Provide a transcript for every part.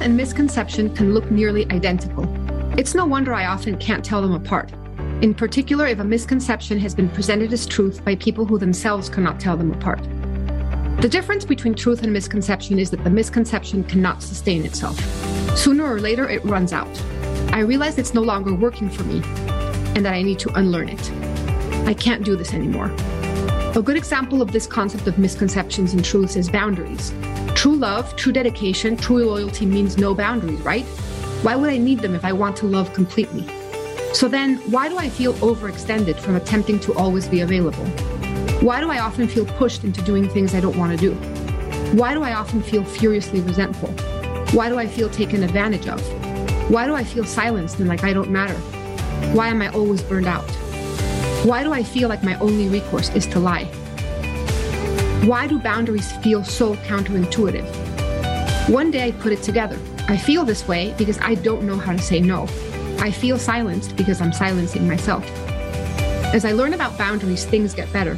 And misconception can look nearly identical. It's no wonder I often can't tell them apart. In particular, if a misconception has been presented as truth by people who themselves cannot tell them apart. The difference between truth and misconception is that the misconception cannot sustain itself. Sooner or later, it runs out. I realize it's no longer working for me and that I need to unlearn it. I can't do this anymore. A good example of this concept of misconceptions and truths is boundaries. True love, true dedication, true loyalty means no boundaries, right? Why would I need them if I want to love completely? So then, why do I feel overextended from attempting to always be available? Why do I often feel pushed into doing things I don't want to do? Why do I often feel furiously resentful? Why do I feel taken advantage of? Why do I feel silenced and like I don't matter? Why am I always burned out? Why do I feel like my only recourse is to lie? Why do boundaries feel so counterintuitive? One day I put it together. I feel this way because I don't know how to say no. I feel silenced because I'm silencing myself. As I learn about boundaries, things get better.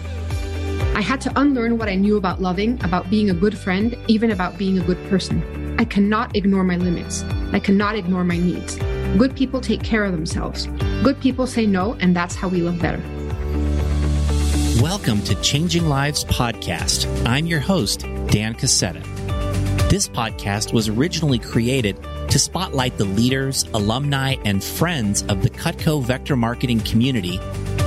I had to unlearn what I knew about loving, about being a good friend, even about being a good person. I cannot ignore my limits. I cannot ignore my needs. Good people take care of themselves. Good people say no, and that's how we live better. Welcome to Changing Lives Podcast. I'm your host, Dan Casetta. This podcast was originally created to spotlight the leaders, alumni, and friends of the Cutco Vector Marketing community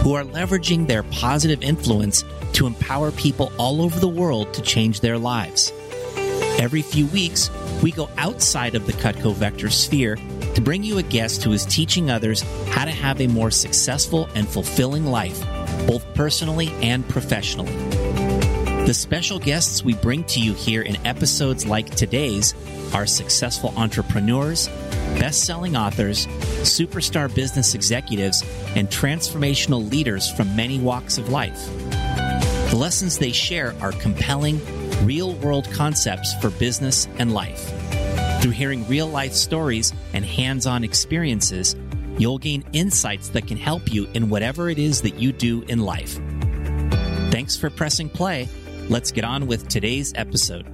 who are leveraging their positive influence to empower people all over the world to change their lives. Every few weeks, we go outside of the Cutco Vector sphere to bring you a guest who is teaching others how to have a more successful and fulfilling life, both personally and professionally. The special guests we bring to you here in episodes like today's are successful entrepreneurs, best selling authors, superstar business executives, and transformational leaders from many walks of life. The lessons they share are compelling, real world concepts for business and life. Through hearing real life stories and hands on experiences, you'll gain insights that can help you in whatever it is that you do in life. Thanks for pressing play. Let's get on with today's episode.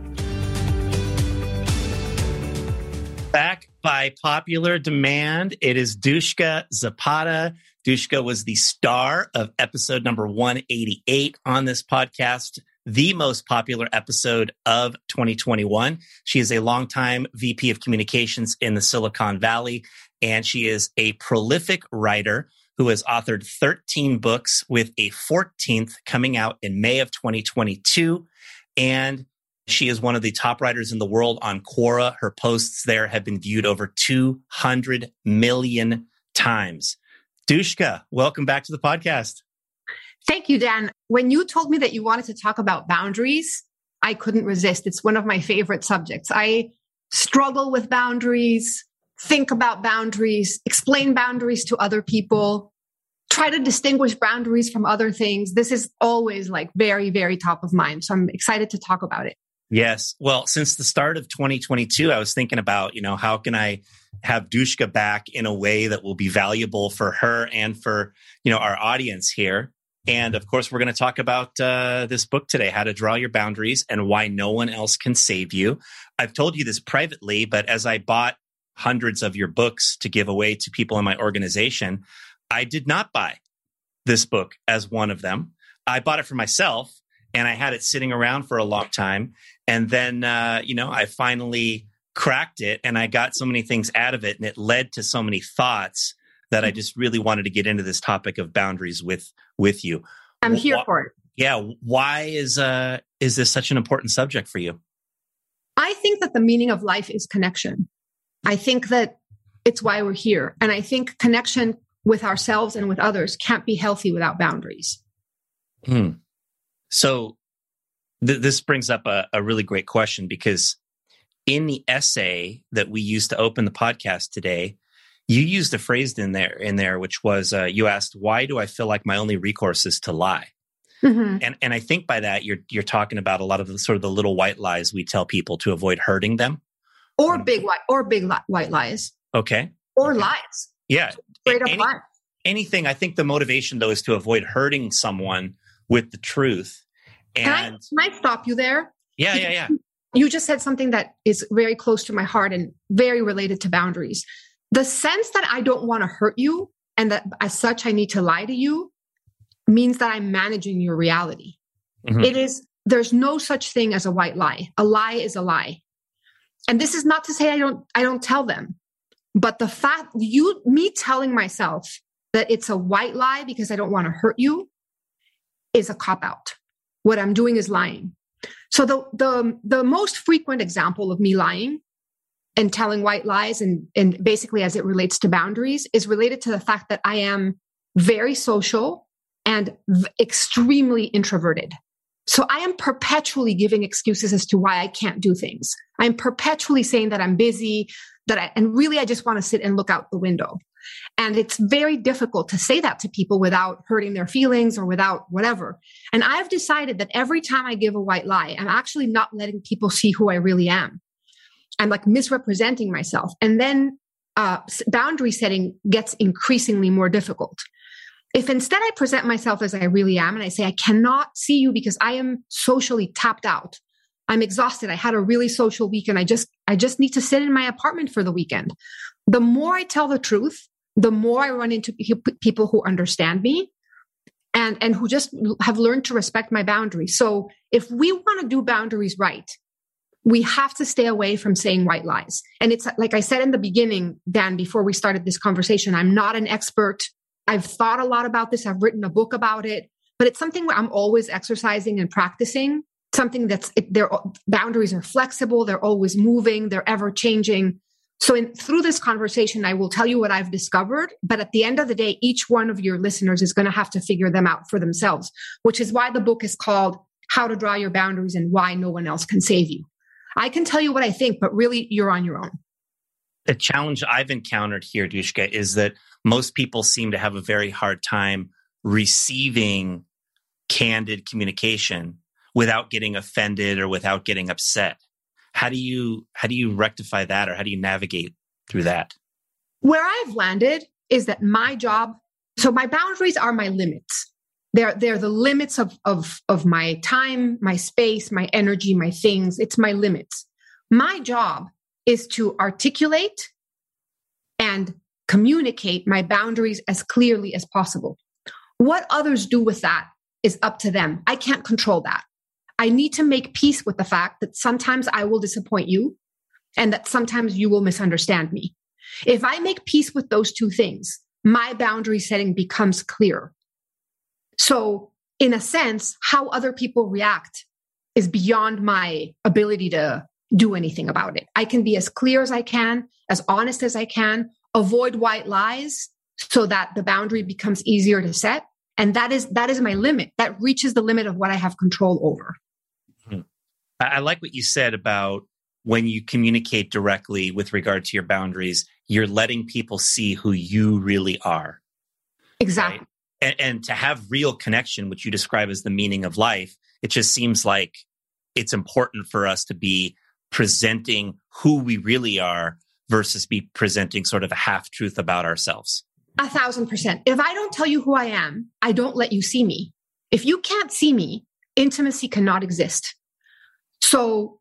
Back by popular demand, it is Dushka Zapata. Dushka was the star of episode number 188 on this podcast the most popular episode of 2021. She is a longtime VP of communications in the Silicon Valley, and she is a prolific writer who has authored 13 books with a 14th coming out in May of 2022. And she is one of the top writers in the world on Quora. Her posts there have been viewed over 200 million times. Dushka, welcome back to the podcast. Thank you, Dan. When you told me that you wanted to talk about boundaries, I couldn't resist. It's one of my favorite subjects. I struggle with boundaries, think about boundaries, explain boundaries to other people, try to distinguish boundaries from other things. This is always like very, very top of mind. So I'm excited to talk about it. Yes. Well, since the start of 2022, I was thinking about, you know, how can I have Dushka back in a way that will be valuable for her and for, you know, our audience here. And of course, we're going to talk about uh, this book today, How to Draw Your Boundaries and Why No One Else Can Save You. I've told you this privately, but as I bought hundreds of your books to give away to people in my organization, I did not buy this book as one of them. I bought it for myself and I had it sitting around for a long time. And then, uh, you know, I finally cracked it and I got so many things out of it and it led to so many thoughts that I just really wanted to get into this topic of boundaries with with you. I'm here why, for it. Yeah, why is uh is this such an important subject for you? I think that the meaning of life is connection. I think that it's why we're here. And I think connection with ourselves and with others can't be healthy without boundaries. Hmm. So th- this brings up a, a really great question because in the essay that we used to open the podcast today, you used a phrase in there in there which was uh, you asked why do i feel like my only recourse is to lie mm-hmm. and and i think by that you're you're talking about a lot of the sort of the little white lies we tell people to avoid hurting them or um, big white or big li- white lies okay or okay. lies yeah straight up Any, lies. anything i think the motivation though is to avoid hurting someone with the truth and can I, can I stop you there yeah yeah yeah you just said something that is very close to my heart and very related to boundaries. The sense that I don't want to hurt you and that as such I need to lie to you means that I'm managing your reality. Mm-hmm. It is, there's no such thing as a white lie. A lie is a lie. And this is not to say I don't, I don't tell them, but the fact you, me telling myself that it's a white lie because I don't want to hurt you is a cop out. What I'm doing is lying. So the, the, the most frequent example of me lying and telling white lies and, and basically as it relates to boundaries is related to the fact that I am very social and v- extremely introverted. So I am perpetually giving excuses as to why I can't do things. I'm perpetually saying that I'm busy, that I, and really I just want to sit and look out the window. And it's very difficult to say that to people without hurting their feelings or without whatever. And I've decided that every time I give a white lie, I'm actually not letting people see who I really am. I'm like misrepresenting myself. And then uh, boundary setting gets increasingly more difficult if instead I present myself as I really am and I say, I cannot see you because I am socially tapped out. I'm exhausted. I had a really social week and I just, I just need to sit in my apartment for the weekend. The more I tell the truth, the more I run into people who understand me and, and who just have learned to respect my boundaries. So if we want to do boundaries right, we have to stay away from saying white lies. And it's like I said in the beginning, Dan, before we started this conversation, I'm not an expert I've thought a lot about this. I've written a book about it, but it's something where I'm always exercising and practicing. Something that's their boundaries are flexible. They're always moving. They're ever changing. So in, through this conversation, I will tell you what I've discovered. But at the end of the day, each one of your listeners is going to have to figure them out for themselves, which is why the book is called How to Draw Your Boundaries and Why No One Else Can Save You. I can tell you what I think, but really you're on your own. The challenge I've encountered here, Dushka, is that most people seem to have a very hard time receiving candid communication without getting offended or without getting upset. How do you how do you rectify that or how do you navigate through that? Where I've landed is that my job so my boundaries are my limits. They're they're the limits of of of my time, my space, my energy, my things. It's my limits. My job is to articulate and communicate my boundaries as clearly as possible. What others do with that is up to them. I can't control that. I need to make peace with the fact that sometimes I will disappoint you and that sometimes you will misunderstand me. If I make peace with those two things, my boundary setting becomes clear. So, in a sense, how other people react is beyond my ability to do anything about it. I can be as clear as I can, as honest as I can, avoid white lies so that the boundary becomes easier to set and that is that is my limit that reaches the limit of what i have control over mm-hmm. i like what you said about when you communicate directly with regard to your boundaries you're letting people see who you really are exactly right? and, and to have real connection which you describe as the meaning of life it just seems like it's important for us to be presenting who we really are versus be presenting sort of a half truth about ourselves. A thousand percent. If I don't tell you who I am, I don't let you see me. If you can't see me, intimacy cannot exist. So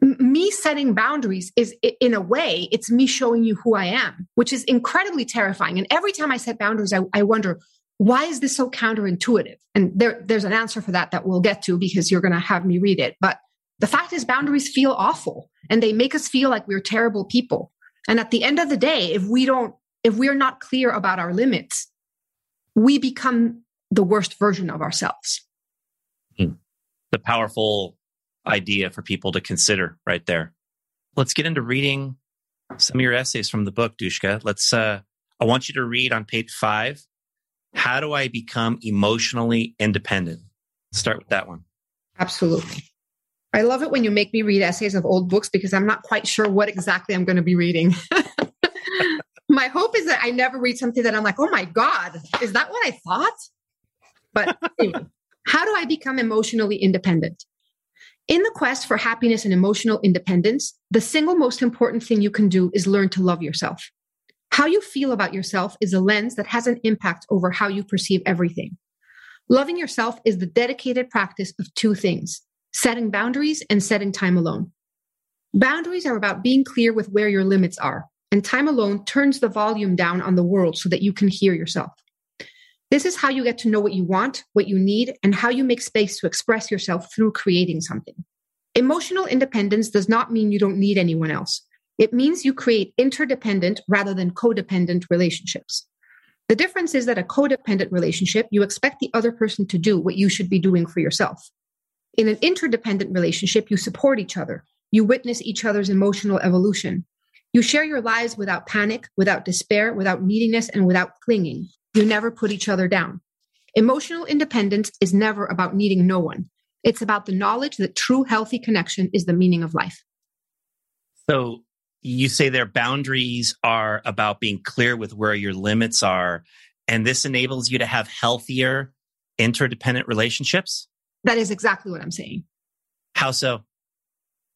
me setting boundaries is in a way it's me showing you who i am which is incredibly terrifying and every time i set boundaries i, I wonder why is this so counterintuitive and there, there's an answer for that that we'll get to because you're going to have me read it but the fact is, boundaries feel awful and they make us feel like we're terrible people. And at the end of the day, if we don't, if we're not clear about our limits, we become the worst version of ourselves. Hmm. The powerful idea for people to consider right there. Let's get into reading some of your essays from the book, Dushka. Let's, uh, I want you to read on page five How do I become emotionally independent? Start with that one. Absolutely. I love it when you make me read essays of old books because I'm not quite sure what exactly I'm going to be reading. my hope is that I never read something that I'm like, oh my God, is that what I thought? But anyway, how do I become emotionally independent? In the quest for happiness and emotional independence, the single most important thing you can do is learn to love yourself. How you feel about yourself is a lens that has an impact over how you perceive everything. Loving yourself is the dedicated practice of two things setting boundaries and setting time alone. Boundaries are about being clear with where your limits are, and time alone turns the volume down on the world so that you can hear yourself. This is how you get to know what you want, what you need, and how you make space to express yourself through creating something. Emotional independence does not mean you don't need anyone else. It means you create interdependent rather than codependent relationships. The difference is that a codependent relationship, you expect the other person to do what you should be doing for yourself. In an interdependent relationship, you support each other. You witness each other's emotional evolution. You share your lives without panic, without despair, without neediness, and without clinging. You never put each other down. Emotional independence is never about needing no one. It's about the knowledge that true healthy connection is the meaning of life. So you say their boundaries are about being clear with where your limits are. And this enables you to have healthier interdependent relationships? That is exactly what I'm saying. How so?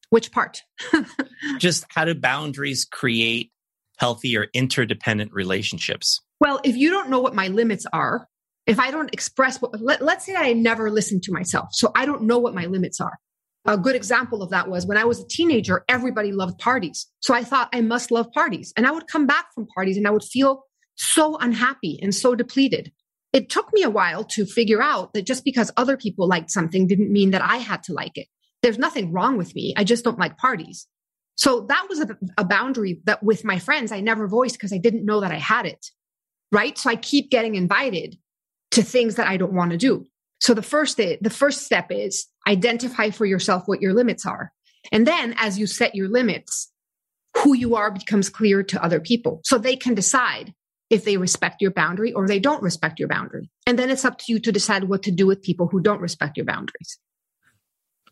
Which part? Just how do boundaries create healthier interdependent relationships? Well, if you don't know what my limits are, if I don't express what, let, us say I never listen to myself. So I don't know what my limits are. A good example of that was when I was a teenager, everybody loved parties. So I thought I must love parties. And I would come back from parties and I would feel so unhappy and so depleted. It took me a while to figure out that just because other people liked something didn't mean that I had to like it. There's nothing wrong with me. I just don't like parties. So that was a, a boundary that with my friends, I never voiced because I didn't know that I had it. Right. So I keep getting invited to things that I don't want to do. So the first the first step is identify for yourself what your limits are. And then as you set your limits, who you are becomes clear to other people. So they can decide if they respect your boundary or they don't respect your boundary. And then it's up to you to decide what to do with people who don't respect your boundaries.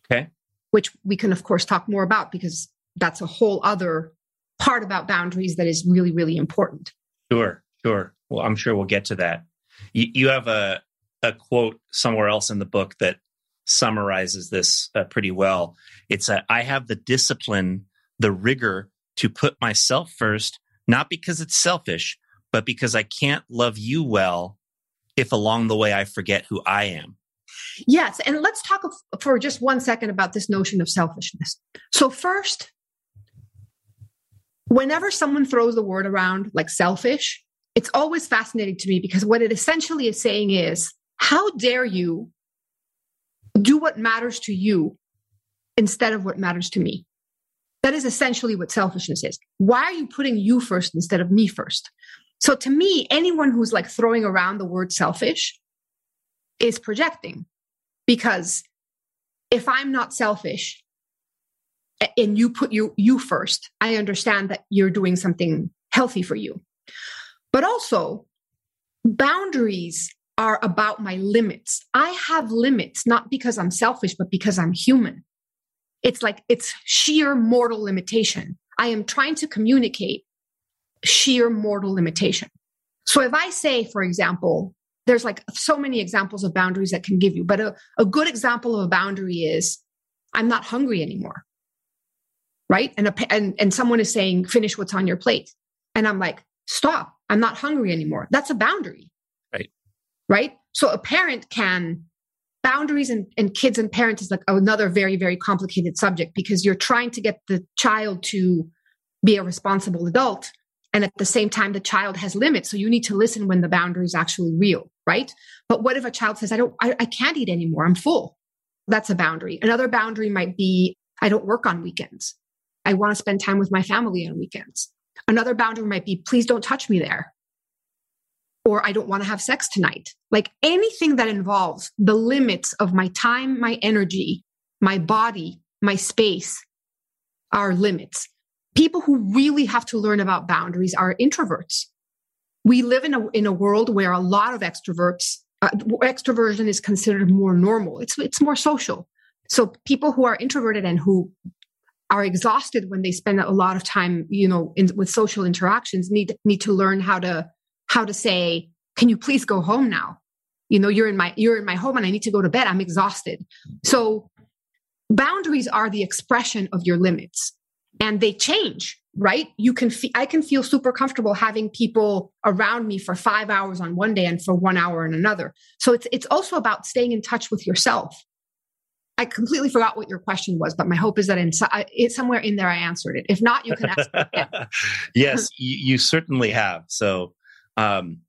Okay. Which we can, of course, talk more about because that's a whole other part about boundaries that is really, really important. Sure, sure. Well, I'm sure we'll get to that. You, you have a, a quote somewhere else in the book that summarizes this uh, pretty well. It's a, I have the discipline, the rigor to put myself first, not because it's selfish, but because I can't love you well if along the way I forget who I am. Yes. And let's talk for just one second about this notion of selfishness. So, first, whenever someone throws the word around like selfish, it's always fascinating to me because what it essentially is saying is, how dare you do what matters to you instead of what matters to me? That is essentially what selfishness is. Why are you putting you first instead of me first? So to me, anyone who's like throwing around the word selfish is projecting because if I'm not selfish and you put you, you first, I understand that you're doing something healthy for you. But also, boundaries are about my limits. I have limits, not because I'm selfish, but because I'm human. It's like it's sheer mortal limitation. I am trying to communicate sheer mortal limitation. So if I say, for example, there's like so many examples of boundaries that can give you, but a, a good example of a boundary is I'm not hungry anymore. Right. And, a, and, and someone is saying, finish what's on your plate. And I'm like, stop. I'm not hungry anymore. That's a boundary. Right. Right. So a parent can boundaries and, and kids and parents is like another very, very complicated subject because you're trying to get the child to be a responsible adult and at the same time the child has limits. So you need to listen when the boundary is actually real right? But what if a child says i don't I, I can't eat anymore. I'm full. That's a boundary. Another boundary might be i don't work on weekends. I want to spend time with my family on weekends. Another boundary might be please don't touch me there. Or i don't want to have sex tonight. Like anything that involves the limits of my time my energy my body my space are limits people who really have to learn about boundaries are introverts. We live in a, in a world where a lot of extroverts, uh, extroversion is considered more normal. It's, it's more social. So people who are introverted and who are exhausted when they spend a lot of time, you know, in, with social interactions need, need to learn how to, how to say, can you please go home now? You know, you're in my, you're in my home and I need to go to bed. I'm exhausted. So boundaries are the expression of your limits and they change right you can fe- i can feel super comfortable having people around me for 5 hours on one day and for 1 hour on another so it's it's also about staying in touch with yourself I completely forgot what your question was, but my hope is that in, it's somewhere in there I answered it. If not, you can ask. yes, you, you, certainly have. So, um,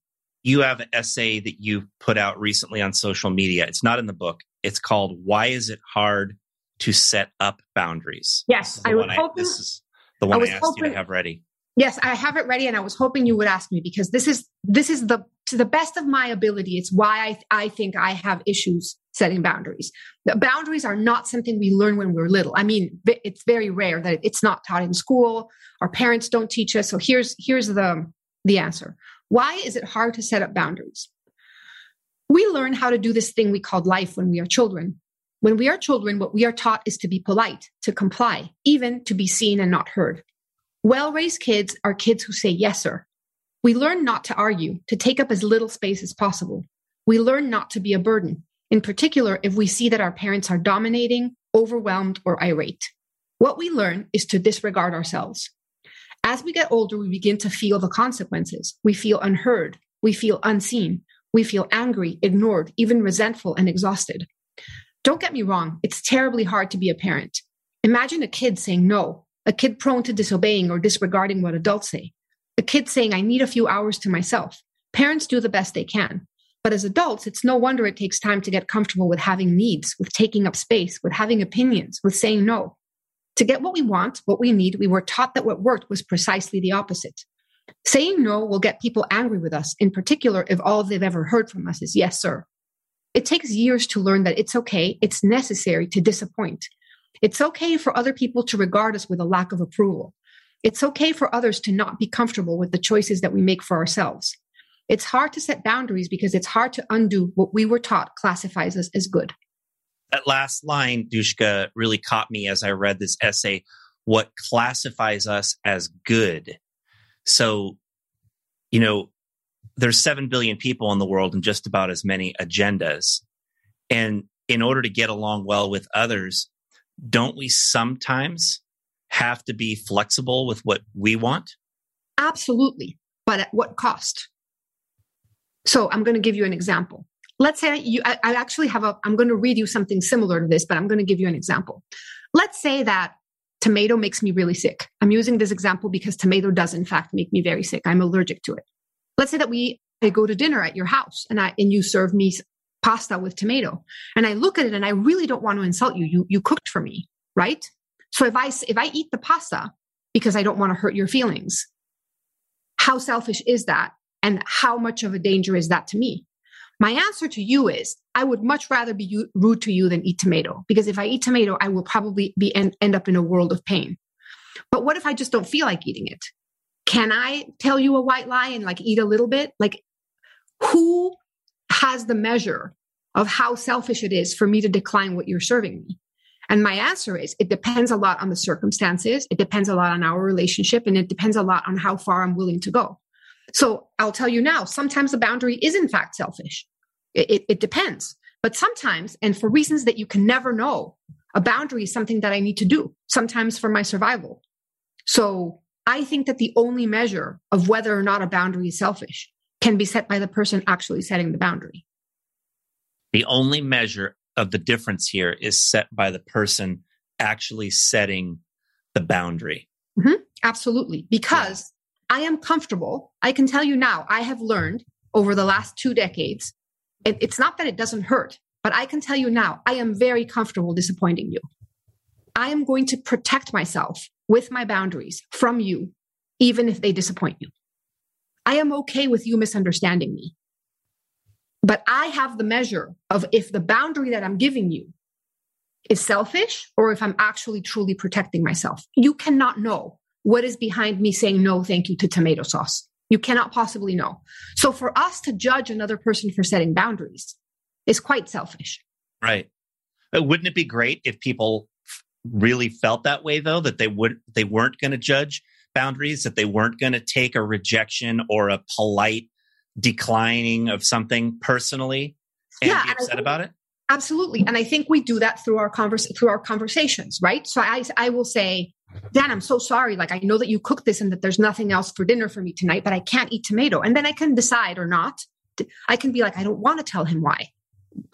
you have an essay that you put out recently on social media. It's not in the book. It's called "Why Is It Hard to Set Up Boundaries." Yes, I was hoping. I, this is the one I, I asked hoping, you to have ready. Yes, I have it ready, and I was hoping you would ask me because this is this is the to the best of my ability. It's why I I think I have issues setting boundaries. The boundaries are not something we learn when we're little. I mean, it's very rare that it's not taught in school. Our parents don't teach us. So here's here's the the answer. Why is it hard to set up boundaries? We learn how to do this thing we called life when we are children. When we are children, what we are taught is to be polite, to comply, even to be seen and not heard. Well raised kids are kids who say yes, sir. We learn not to argue, to take up as little space as possible. We learn not to be a burden, in particular, if we see that our parents are dominating, overwhelmed, or irate. What we learn is to disregard ourselves. As we get older, we begin to feel the consequences. We feel unheard. We feel unseen. We feel angry, ignored, even resentful and exhausted. Don't get me wrong, it's terribly hard to be a parent. Imagine a kid saying no, a kid prone to disobeying or disregarding what adults say, a kid saying, I need a few hours to myself. Parents do the best they can. But as adults, it's no wonder it takes time to get comfortable with having needs, with taking up space, with having opinions, with saying no. To get what we want, what we need, we were taught that what worked was precisely the opposite. Saying no will get people angry with us, in particular if all they've ever heard from us is yes, sir. It takes years to learn that it's okay, it's necessary to disappoint. It's okay for other people to regard us with a lack of approval. It's okay for others to not be comfortable with the choices that we make for ourselves. It's hard to set boundaries because it's hard to undo what we were taught classifies us as good. That last line, Dushka, really caught me as I read this essay. What classifies us as good? So, you know, there's 7 billion people in the world and just about as many agendas. And in order to get along well with others, don't we sometimes have to be flexible with what we want? Absolutely. But at what cost? So I'm going to give you an example. Let's say you, I, I actually have a, I'm going to read you something similar to this, but I'm going to give you an example. Let's say that tomato makes me really sick. I'm using this example because tomato does in fact make me very sick. I'm allergic to it. Let's say that we I go to dinner at your house and I and you serve me pasta with tomato. And I look at it and I really don't want to insult you. You you cooked for me, right? So if I if I eat the pasta because I don't want to hurt your feelings, how selfish is that and how much of a danger is that to me? My answer to you is I would much rather be rude to you than eat tomato because if I eat tomato, I will probably be end, end up in a world of pain. But what if I just don't feel like eating it? Can I tell you a white lie and like eat a little bit? Like, who has the measure of how selfish it is for me to decline what you're serving me? And my answer is it depends a lot on the circumstances. It depends a lot on our relationship and it depends a lot on how far I'm willing to go. So I'll tell you now, sometimes the boundary is in fact selfish. It, it, it, depends. But sometimes, and for reasons that you can never know, a boundary is something that I need to do, sometimes for my survival. So I think that the only measure of whether or not a boundary is selfish can be set by the person actually setting the boundary. The only measure of the difference here is set by the person actually setting the boundary. Mm-hmm. Absolutely. Because I am comfortable. I can tell you now, I have learned over the last two decades. It, it's not that it doesn't hurt, but I can tell you now, I am very comfortable disappointing you. I am going to protect myself with my boundaries from you, even if they disappoint you. I am okay with you misunderstanding me. But I have the measure of if the boundary that I'm giving you is selfish or if I'm actually truly protecting myself. You cannot know what is behind me saying no thank you to tomato sauce you cannot possibly know so for us to judge another person for setting boundaries is quite selfish right but wouldn't it be great if people really felt that way though that they would they weren't going to judge boundaries that they weren't going to take a rejection or a polite declining of something personally and yeah, be upset about it absolutely and i think we do that through our convers through our conversations right so i i will say Dan, I'm so sorry. Like, I know that you cooked this and that there's nothing else for dinner for me tonight, but I can't eat tomato. And then I can decide or not. I can be like, I don't want to tell him why.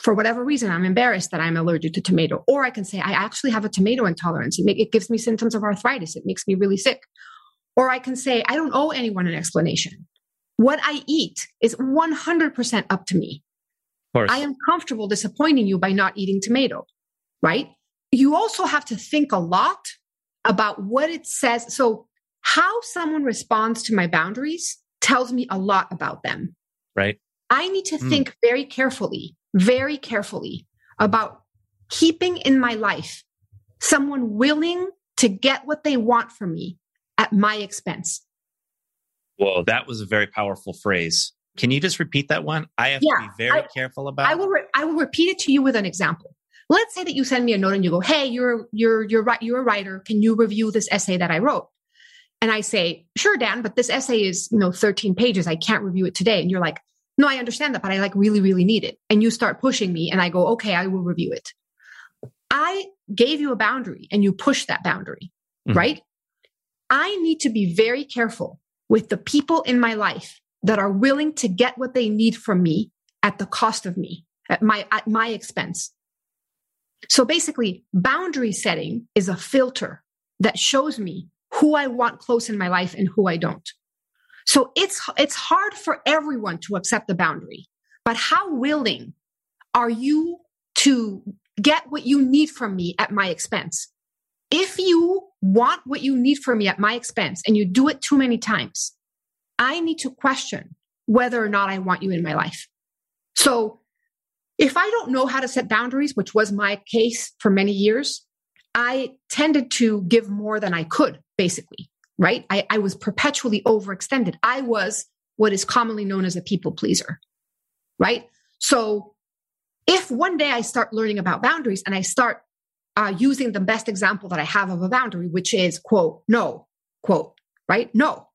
For whatever reason, I'm embarrassed that I'm allergic to tomato. Or I can say, I actually have a tomato intolerance. It gives me symptoms of arthritis. It makes me really sick. Or I can say, I don't owe anyone an explanation. What I eat is 100% up to me. I am comfortable disappointing you by not eating tomato, right? You also have to think a lot about what it says. So, how someone responds to my boundaries tells me a lot about them. Right. I need to mm. think very carefully, very carefully about keeping in my life someone willing to get what they want from me at my expense. Whoa, that was a very powerful phrase. Can you just repeat that one? I have yeah, to be very I, careful about. I will. Re- I will repeat it to you with an example. Let's say that you send me a note and you go, "Hey, you're you're you're right. You're a writer. Can you review this essay that I wrote?" And I say, "Sure, Dan, but this essay is you know 13 pages. I can't review it today." And you're like, "No, I understand that, but I like really really need it." And you start pushing me, and I go, "Okay, I will review it." I gave you a boundary, and you push that boundary, mm-hmm. right? I need to be very careful with the people in my life that are willing to get what they need from me at the cost of me, at my, at my expense. So basically, boundary setting is a filter that shows me who I want close in my life and who I don't. So it's, it's hard for everyone to accept the boundary, but how willing are you to get what you need from me at my expense? If you want what you need from me at my expense and you do it too many times, I need to question whether or not I want you in my life. So if I don't know how to set boundaries, which was my case for many years, I tended to give more than I could, basically, right? I, I was perpetually overextended. I was what is commonly known as a people pleaser, right? So if one day I start learning about boundaries and I start uh, using the best example that I have of a boundary, which is quote, no, quote, right? No.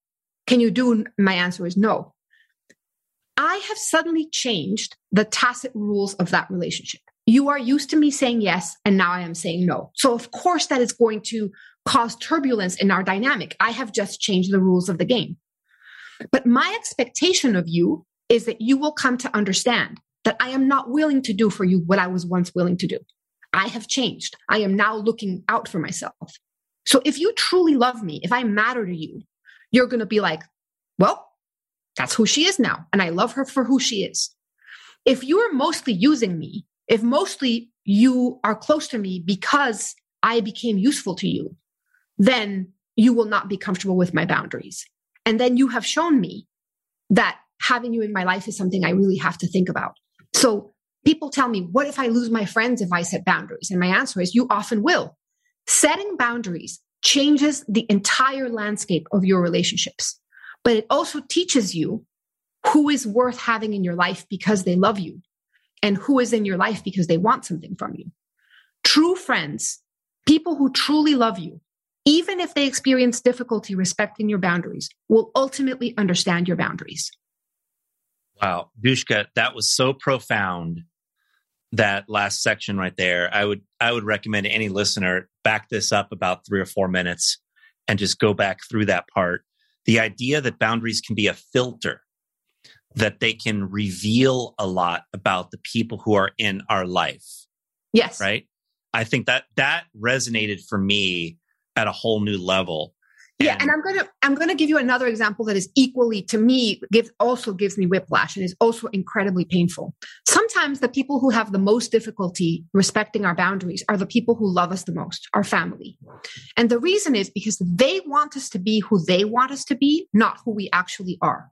Can you do? My answer is no. I have suddenly changed the tacit rules of that relationship. You are used to me saying yes, and now I am saying no. So, of course, that is going to cause turbulence in our dynamic. I have just changed the rules of the game. But my expectation of you is that you will come to understand that I am not willing to do for you what I was once willing to do. I have changed. I am now looking out for myself. So if you truly love me, if I matter to you, you're going to be like, well, that's who she is now. And I love her for who she is. If you're mostly using me, if mostly you are close to me because I became useful to you, then you will not be comfortable with my boundaries. And then you have shown me that having you in my life is something I really have to think about. So people tell me, what if I lose my friends if I set boundaries? And my answer is, you often will. Setting boundaries changes the entire landscape of your relationships, but it also teaches you who is worth having in your life because they love you and who is in your life because they want something from you. True friends, people who truly love you, even if they experience difficulty respecting your boundaries, will ultimately understand your boundaries. Wow, Dushka, that was so profound that last section right there, I would I would recommend any listener back this up about three or four minutes and just go back through that part. The idea that boundaries can be a filter, that they can reveal a lot about the people who are in our life. Yes. Right. I think that that resonated for me at a whole new level yeah, and I'm gonna I'm gonna give you another example that is equally to me gives also gives me whiplash and is also incredibly painful. Sometimes the people who have the most difficulty respecting our boundaries are the people who love us the most, our family. And the reason is because they want us to be who they want us to be, not who we actually are.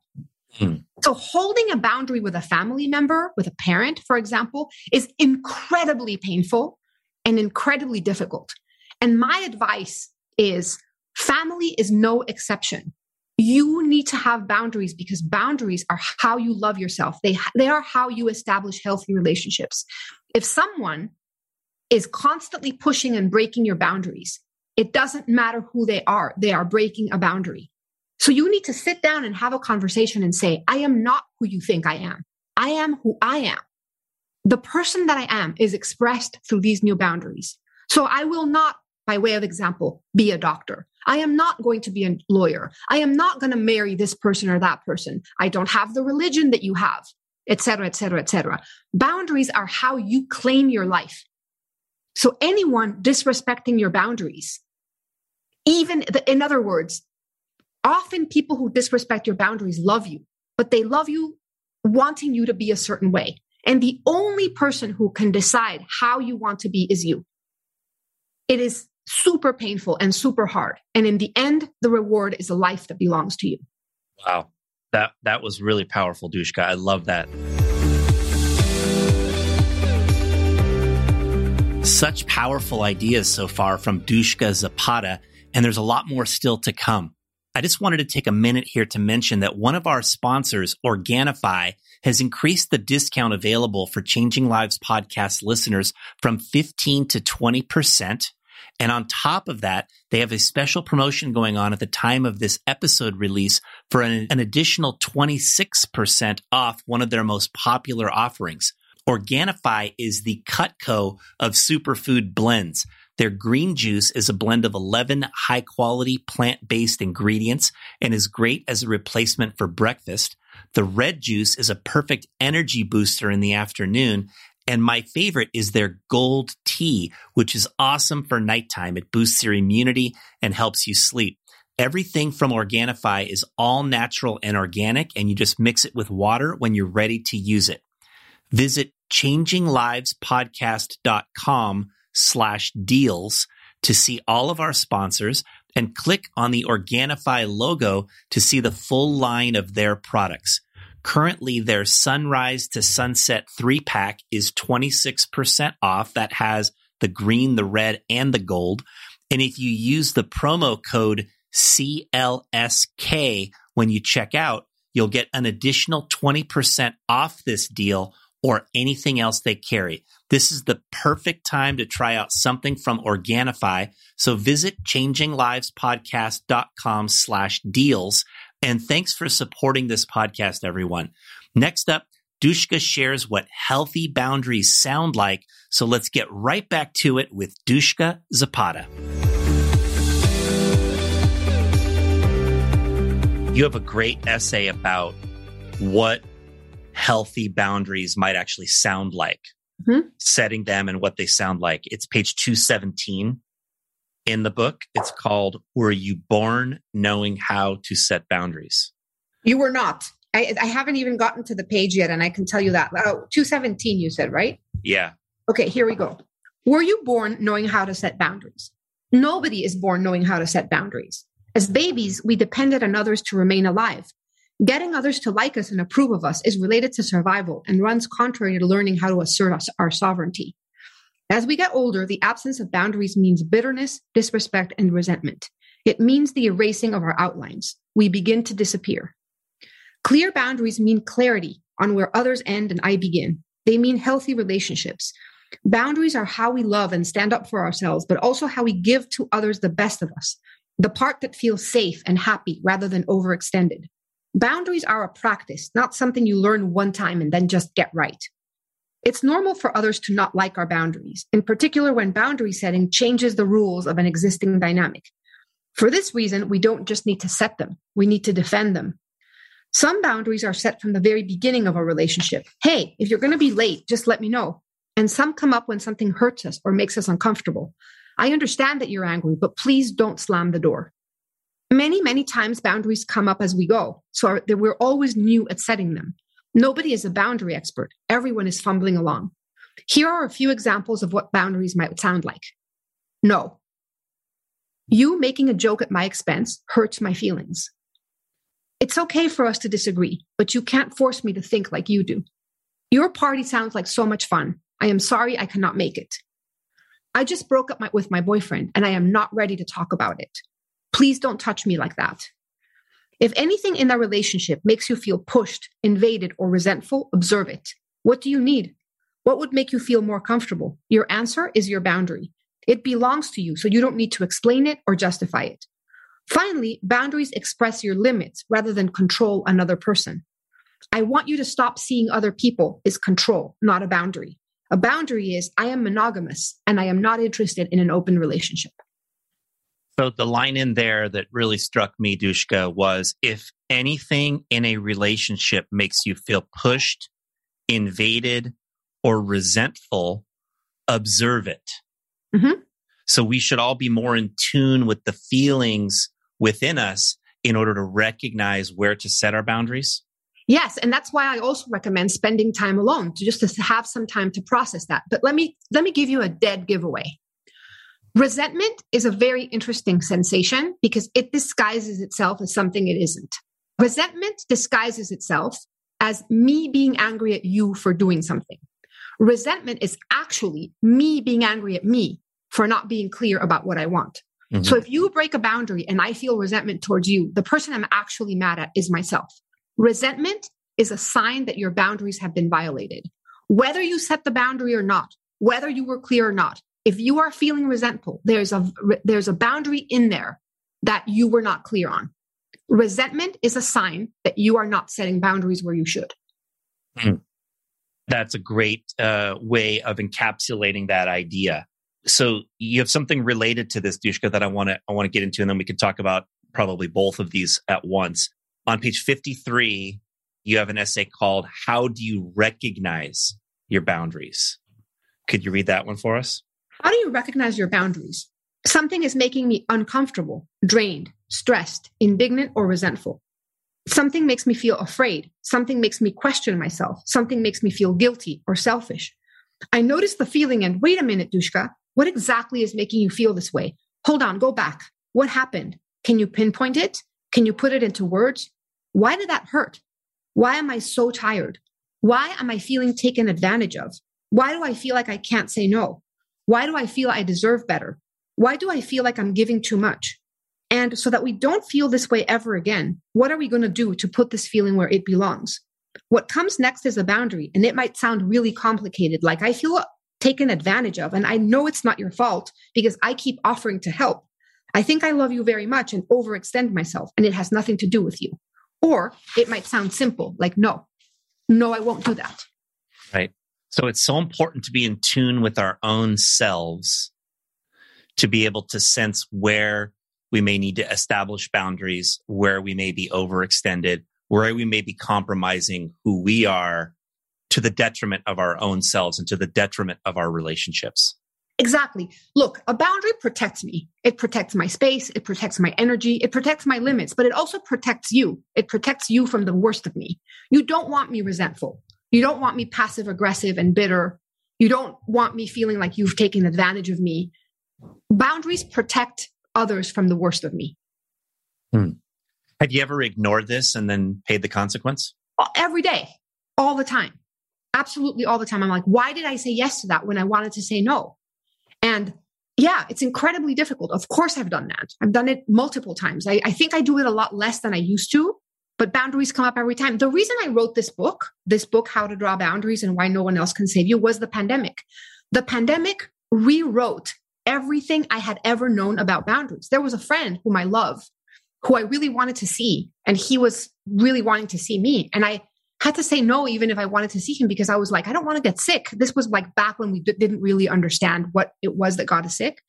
Hmm. So holding a boundary with a family member, with a parent, for example, is incredibly painful and incredibly difficult. And my advice is Family is no exception. You need to have boundaries because boundaries are how you love yourself. They, they are how you establish healthy relationships. If someone is constantly pushing and breaking your boundaries, it doesn't matter who they are, they are breaking a boundary. So you need to sit down and have a conversation and say, I am not who you think I am. I am who I am. The person that I am is expressed through these new boundaries. So I will not, by way of example, be a doctor. I am not going to be a lawyer. I am not going to marry this person or that person. I don't have the religion that you have. etc., etc., etc. Boundaries are how you claim your life. So anyone disrespecting your boundaries, even the, in other words, often people who disrespect your boundaries love you, but they love you wanting you to be a certain way. And the only person who can decide how you want to be is you. It is super painful and super hard. And in the end, the reward is a life that belongs to you. Wow. That that was really powerful, Dushka. I love that. Such powerful ideas so far from Dushka Zapata, and there's a lot more still to come. I just wanted to take a minute here to mention that one of our sponsors, Organifi, has increased the discount available for Changing Lives podcast listeners from 15 to 20%. And on top of that, they have a special promotion going on at the time of this episode release for an, an additional 26% off one of their most popular offerings. Organifi is the Cutco of superfood blends. Their green juice is a blend of 11 high quality plant based ingredients and is great as a replacement for breakfast. The red juice is a perfect energy booster in the afternoon. And my favorite is their gold tea, which is awesome for nighttime. It boosts your immunity and helps you sleep. Everything from Organifi is all natural and organic, and you just mix it with water when you're ready to use it. Visit changinglivespodcast.com slash deals to see all of our sponsors and click on the Organifi logo to see the full line of their products. Currently, their sunrise to sunset three pack is 26% off. That has the green, the red, and the gold. And if you use the promo code CLSK when you check out, you'll get an additional 20% off this deal or anything else they carry. This is the perfect time to try out something from Organifi. So visit changinglivespodcast.com slash deals. And thanks for supporting this podcast, everyone. Next up, Dushka shares what healthy boundaries sound like. So let's get right back to it with Dushka Zapata. You have a great essay about what healthy boundaries might actually sound like, mm-hmm. setting them and what they sound like. It's page 217 in the book. It's called Were You Born Knowing How to Set Boundaries? You were not. I, I haven't even gotten to the page yet, and I can tell you that. Oh, 217, you said, right? Yeah. Okay, here we go. Were you born knowing how to set boundaries? Nobody is born knowing how to set boundaries. As babies, we depended on others to remain alive. Getting others to like us and approve of us is related to survival and runs contrary to learning how to assert us, our sovereignty. As we get older, the absence of boundaries means bitterness, disrespect, and resentment. It means the erasing of our outlines. We begin to disappear. Clear boundaries mean clarity on where others end and I begin. They mean healthy relationships. Boundaries are how we love and stand up for ourselves, but also how we give to others the best of us, the part that feels safe and happy rather than overextended. Boundaries are a practice, not something you learn one time and then just get right. It's normal for others to not like our boundaries, in particular when boundary setting changes the rules of an existing dynamic. For this reason, we don't just need to set them, we need to defend them. Some boundaries are set from the very beginning of a relationship. Hey, if you're going to be late, just let me know. And some come up when something hurts us or makes us uncomfortable. I understand that you're angry, but please don't slam the door. Many, many times boundaries come up as we go. So we're always new at setting them. Nobody is a boundary expert. Everyone is fumbling along. Here are a few examples of what boundaries might sound like. No. You making a joke at my expense hurts my feelings. It's okay for us to disagree, but you can't force me to think like you do. Your party sounds like so much fun. I am sorry I cannot make it. I just broke up my, with my boyfriend and I am not ready to talk about it. Please don't touch me like that. If anything in that relationship makes you feel pushed, invaded, or resentful, observe it. What do you need? What would make you feel more comfortable? Your answer is your boundary. It belongs to you, so you don't need to explain it or justify it. Finally, boundaries express your limits rather than control another person. I want you to stop seeing other people is control, not a boundary. A boundary is I am monogamous and I am not interested in an open relationship. So the line in there that really struck me, Dushka, was if anything in a relationship makes you feel pushed, invaded, or resentful, observe it. Mm-hmm. So we should all be more in tune with the feelings within us in order to recognize where to set our boundaries. Yes, and that's why I also recommend spending time alone to just to have some time to process that. But let me let me give you a dead giveaway. Resentment is a very interesting sensation because it disguises itself as something it isn't. Resentment disguises itself as me being angry at you for doing something. Resentment is actually me being angry at me for not being clear about what I want. Mm-hmm. So if you break a boundary and I feel resentment towards you, the person I'm actually mad at is myself. Resentment is a sign that your boundaries have been violated. Whether you set the boundary or not, whether you were clear or not, if you are feeling resentful, there's a there's a boundary in there that you were not clear on. Resentment is a sign that you are not setting boundaries where you should. Mm. That's a great uh, way of encapsulating that idea so you have something related to this, Dushka, that I want to I want to get into, and then we can talk about probably both of these at once. On page 53, you have an essay called How Do You Recognize Your Boundaries? Could you read that one for us? How do you recognize your boundaries? Something is making me uncomfortable, drained, stressed, indignant, or resentful. Something makes me feel afraid. Something makes me question myself. Something makes me feel guilty or selfish. I notice the feeling and wait a minute, Dushka, what exactly is making you feel this way? Hold on, go back. What happened? Can you pinpoint it? Can you put it into words? Why did that hurt? Why am I so tired? Why am I feeling taken advantage of? Why do I feel like I can't say no? Why do I feel I deserve better? Why do I feel like I'm giving too much? And so that we don't feel this way ever again, what are we going to do to put this feeling where it belongs? What comes next is a boundary, and it might sound really complicated. Like I feel taken advantage of. And I know it's not your fault because I keep offering to help. I think I love you very much and overextend myself, and it has nothing to do with you. Or it might sound simple, like, no, no, I won't do that. Right. So it's so important to be in tune with our own selves to be able to sense where we may need to establish boundaries, where we may be overextended, where we may be compromising who we are to the detriment of our own selves and to the detriment of our relationships. Exactly. Look, a boundary protects me. It protects my space. It protects my energy. It protects my limits, but it also protects you. It protects you from the worst of me. You don't want me resentful. You don't want me passive aggressive and bitter. You don't want me feeling like you've taken advantage of me. Boundaries protect others from the worst of me. Hmm. Have you ever ignored this and then paid the consequence? Every day, all the time absolutely all the time. I'm like, why did I say yes to that when I wanted to say no? And yeah, it's incredibly difficult. Of course, I've done that. I've done it multiple times. I, I, think I do it a lot less than I used to, but boundaries come up every time. The reason I wrote this book, this book, How to Draw Boundaries and Why No One Else Can Save You, was the pandemic. The pandemic rewrote everything I had ever known about boundaries. There was a friend whom I love, who I really wanted to see, and he was really wanting to see me. And I had to say no even if I wanted to see him because I was like, I don't want to get sick. This was like back when we d- didn't really understand what it was that got us sick.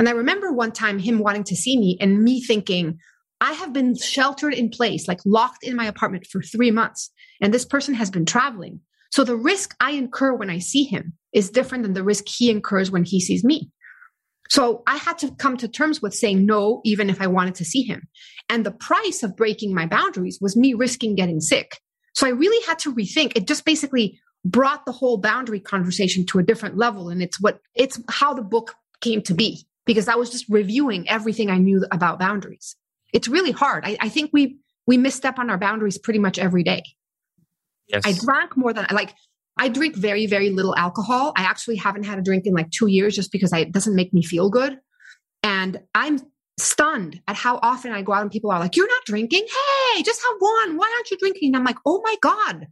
And I remember one time him wanting to see me and me thinking, I have been sheltered in place, like locked in my apartment for three months, and this person has been traveling. So the risk I incur when I see him is different than the risk he incurs when he sees me. So I had to come to terms with saying no, even if I wanted to see him. And the price of breaking my boundaries was me risking getting sick. So I really had to rethink. It just basically brought the whole boundary conversation to a different level. And it's what, it's how the book came to be because I was just reviewing everything I knew about boundaries. It's really hard. I, I think we, we misstep on our boundaries pretty much every day. Yes. I drank more than like, I drink very, very little alcohol. I actually haven't had a drink in like two years just because I, it doesn't make me feel good. And I'm stunned at how often I go out and people are like, You're not drinking? Hey, just have one. Why aren't you drinking? And I'm like, Oh my God,